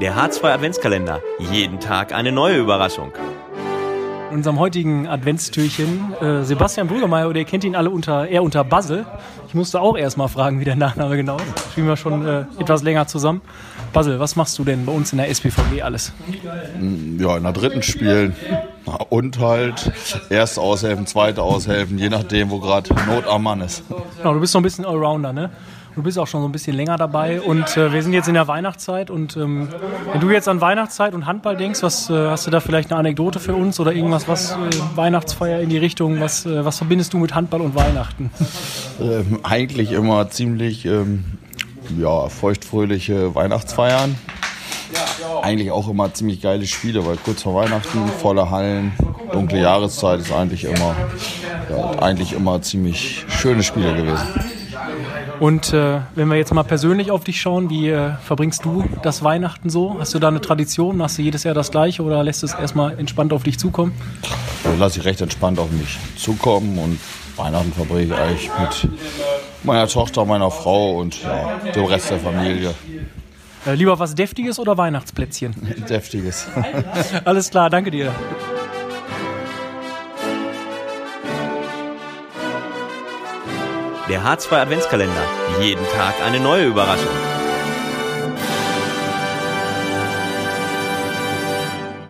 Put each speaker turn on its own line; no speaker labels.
Der H2 Adventskalender. Jeden Tag eine neue Überraschung.
In unserem heutigen Adventstürchen äh, Sebastian Brüggemeier, oder ihr kennt ihn alle unter, eher unter Basel. Ich musste auch erst mal fragen, wie der Nachname genau ist. Spielen wir schon äh, etwas länger zusammen. Basel, was machst du denn bei uns in der SPVG alles?
Ja, in der dritten spielen. Und halt erste aushelfen, zweite aushelfen, je nachdem, wo gerade Not am Mann ist.
Genau, du bist so ein bisschen Allrounder, ne? Du bist auch schon so ein bisschen länger dabei und äh, wir sind jetzt in der Weihnachtszeit und ähm, wenn du jetzt an Weihnachtszeit und Handball denkst, was äh, hast du da vielleicht eine Anekdote für uns oder irgendwas, was äh, Weihnachtsfeier in die Richtung, was, äh, was verbindest du mit Handball und Weihnachten?
Ähm, eigentlich immer ziemlich ähm, ja, feuchtfröhliche Weihnachtsfeiern. Eigentlich auch immer ziemlich geile Spiele, weil kurz vor Weihnachten, volle Hallen, dunkle Jahreszeit ist eigentlich immer, ja, eigentlich immer ziemlich schöne Spiele gewesen.
Und äh, wenn wir jetzt mal persönlich auf dich schauen, wie äh, verbringst du das Weihnachten so? Hast du da eine Tradition? Machst du jedes Jahr das gleiche oder lässt es erstmal entspannt auf dich zukommen?
Da lasse ich recht entspannt auf mich zukommen und Weihnachten verbringe ich eigentlich mit meiner Tochter, meiner Frau und ja, dem Rest der Familie.
Äh, lieber was Deftiges oder Weihnachtsplätzchen?
Deftiges.
Alles klar, danke dir.
Der H2 Adventskalender. Jeden Tag eine neue Überraschung.